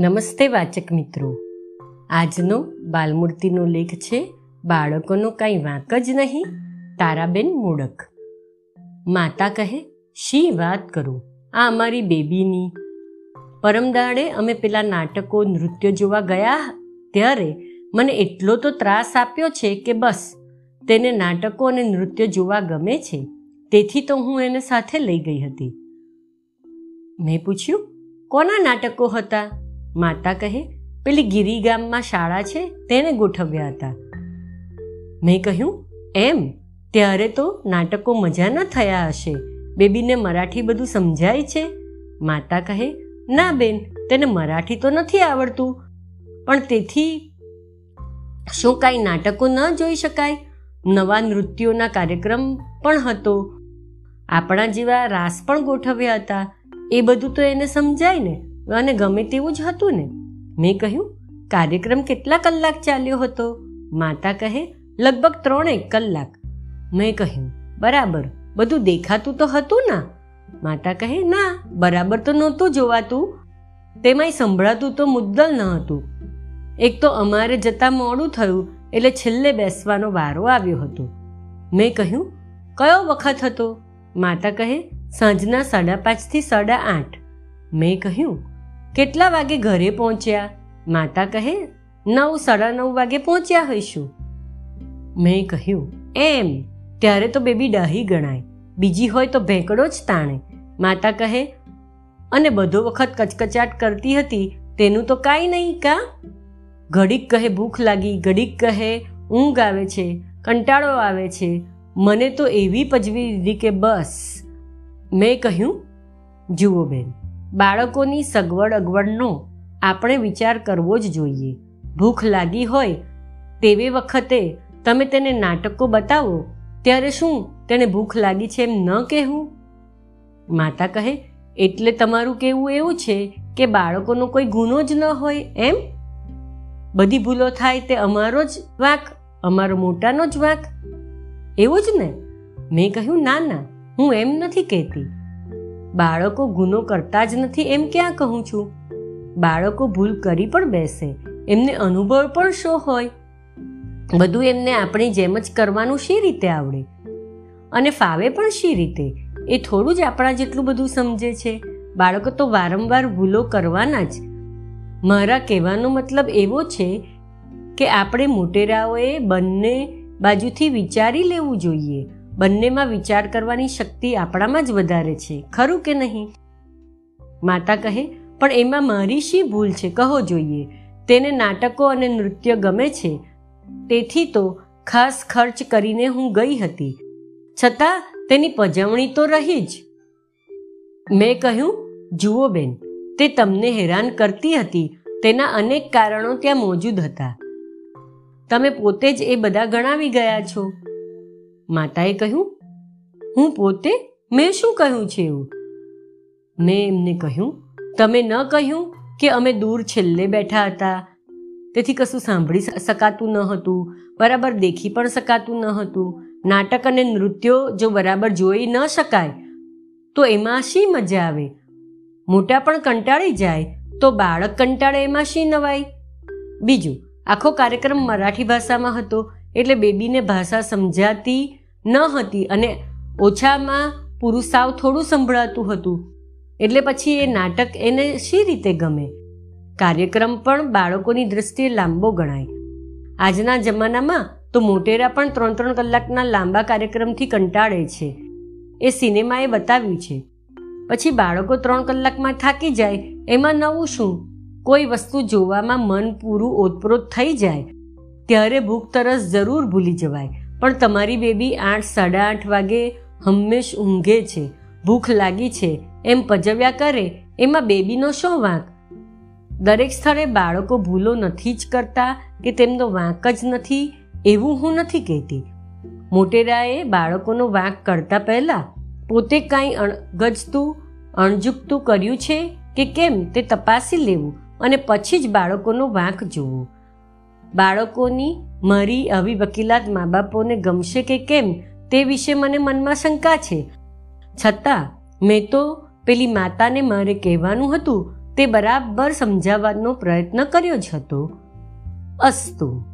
નમસ્તે વાચક મિત્રો. આજનો બાલમૂર્તિનો લેખ છે, બાળકોનો કાંઈ વાંક જ નહીં, તારાબેન મૂળક માતા કહે, શી વાત કરું? આ અમારી બેબીની. પરમદાડે અમે પેલા નાટકો, નૃત્ય જોવા ગયા, ત્યારે મને એટલો તો ત્રાસ આપ્યો છે કે બસ, તેને નાટકો અને નૃત્ય જોવા ગમે છે, તેથી તો હું એને સાથે લઈ ગઈ હતી. મેં પૂછ્યું, કોના નાટકો હતા? માતા કહે, પેલી ગિરી ગામમાં શાળા છે, તેને ગોઠવ્યા હતા. મેં કહ્યું, એમ? ત્યારે તો નાટકો મજા ન થયા હશે. બેબીને મરાઠી બધું સમજાય છે. માતા કહે, ના બેન, તેને મરાઠી તો નથી આવડતું. પણ તેથી શું કાંઈ નાટકો ન જોઈ શકાય? નવા નૃત્યોના કાર્યક્રમ પણ હતો. આપણા જેવા રાસ પણ ગોઠવ્યા હતા. એ બધું તો એને સમજાય ને. અને ગમે તેવું જ હતું ને. મેં કહ્યું, કાર્યક્રમ કેટલા કલાક ચાલ્યો હતો? માતા કહે, લગભગ ત્રણેક કલાક. મેં કહ્યું, બરાબર, બધું દેખાતું તો હતું ના. માતા કહે, ના, બરાબર તો નહોતું જોવાતું. તેમાંય સંભળાતું તો મુદ્દલ ન હતું. એક તો અમારે જતાં મોડું થયું, એટલે છેલ્લે બેસવાનો વારો આવ્યો હતો. મેં કહ્યું, કયો વખત હતો? માતા કહે, સાંજના સાડા પાંચથી સાડા આઠ. મેં કહ્યું કેટલા વાગે ઘરે પહોંચ્યા? માતા કહે, નવ, સાડા નવ વાગે પહોંચ્યા હોઈશું. મેં કહ્યું, એમ, ત્યારે તો બેબી ડાહી ગણાય. બીજી હોય તો ભેંકડો જ તાણે. માતા કહે, અને બધો વખત કચકચાટ કરતી હતી, તેનું તો કાંઈ નહીં કા? ઘડીક કહે, ભૂખ લાગી. ઘડીક કહે, ઊંઘ આવે છે, કંટાળો આવે છે. મને તો એવી પજવી દીધી કે બસ. મેં કહ્યું, જુઓ બેન બાળકોની સગવડ અગવડનો આપણે વિચાર કરવો જ જોઈએ. ભૂખ લાગી હોય તેવી વખતે તમે તેને નાટકો બતાવો, ત્યારે શું તેને ભૂખ લાગી છે એમ ન કહેવું? માતા કહે, એટલે તમારું કહેવું એવું છે કે બાળકોનો કોઈ ગુનો જ ન હોય એમ? બધી ભૂલો થાય તે અમારો જ વાંક, અમારો મોટાનો જ વાંક. એવું જ ને? મેં કહ્યું, ના ના, હું એમ નથી કહેતી. બાળકો ગુનો કરતા જ નથી એમ ક્યાં કહું છું? બાળકો ભૂલ કરી પણ બેસે, એમને અનુભવ પણ શો હોય? બધું એમને આપણી જેમ જ કરવાનું શી રીતે આવડે? અને ફાવે પણ શી રીતે? એ થોડું જ આપણા જેટલું બધું સમજે છે. બાળકો તો વારંવાર ભૂલો કરવાના જ. મારા કહેવાનો મતલબ એવો છે કે આપણે મોટેરાઓએ બંને બાજુથી વિચારી લેવું જોઈએ. બંનેમાં વિચાર કરવાની શક્તિ આપણામાં જ વધારે છે. ખરું કે નહીં? માતા કહે, પણ એમાં મારી શી ભૂલ છે? કહો જોઈએ. તેને નાટકો અને નૃત્ય ગમે છે. તેથી તો ખાસ ખર્ચ કરીને હું ગઈ હતી. છતાં તેની પજવણી તો રહી જ. મેં કહ્યું, જુઓ બેન, તે તમને હેરાન કરતી હતી. તેના અનેક કારણો ત્યાં મોજૂદ હતા. તમે પોતે જ એ બધા ગણાવી ગયા છો. માતાએ કહ્યું, હું પોતે મેં શું કહ્યું છે એવું? મેં એમને કહ્યું, તમે ન કહ્યું કે અમે દૂર છેલ્લે બેઠા હતા. તેથી કશું સાંભળી શકાતું ન હતું, બરાબર દેખી પણ શકાતું ન હતું. નાટક અને નૃત્યો જો બરાબર જોઈ ન શકાય, તો એમાં શી મજા આવે? મોટા પણ કંટાળી જાય, તો બાળક કંટાળે એમાં શી નવાય? બીજું, આખો કાર્યક્રમ મરાઠી ભાષામાં હતો, એટલે બેબીને ભાષા સમજાતી ન હતી અને ઓછામાં પુરુષ સાવ થોડું સંભળાતું હતું. એટલે પછી એ નાટક એને શી રીતે ગમે? કાર્યક્રમ પણ બાળકોની દ્રષ્ટિએ લાંબો ગણાય. આજના જમાનામાં તો મોટેરા પણ ત્રણ ત્રણ કલાકના લાંબા કાર્યક્રમથી કંટાળે છે. એ સિનેમાએ બતાવ્યું છે. પછી બાળકો ત્રણ કલાકમાં થાકી જાય, એમાં નવું શું? કોઈ વસ્તુ જોવામાં મન પૂરું ઓતપ્રોત થઈ જાય, ત્યારે ભૂખ તરસ જરૂર ભૂલી જવાય. પણ તમારી બેબી આઠ, સાડા આઠ વાગે હંમેશ ઊંઘે છે, ભૂખ લાગી છે, એમ પજવ્યા કરે, એમાં બેબીનો શો વાંક? દરેક સ્થળે બાળકો ભૂલો નથી જ કરતા કે તેમનો વાંક જ નથી, એવું હું નથી કહેતી. મોટેરાએ બાળકોનો વાંક કરતા પહેલાં પોતે કાંઈ અણગજતું અણજુકતું કર્યું છે કે કેમ તે તપાસી લેવું અને પછી જ બાળકોનો વાંક જોવો. બાળકોની મારી આવી વકીલાત મા બાપોને ગમશે કે કેમ તે વિશે મને મનમાં શંકા છે. છતાં, મેં તો પેલી માતાને મારે કહેવાનું હતું, તે બરાબર સમજાવવાનો પ્રયત્ન કર્યો જ હતો. અસ્તુ.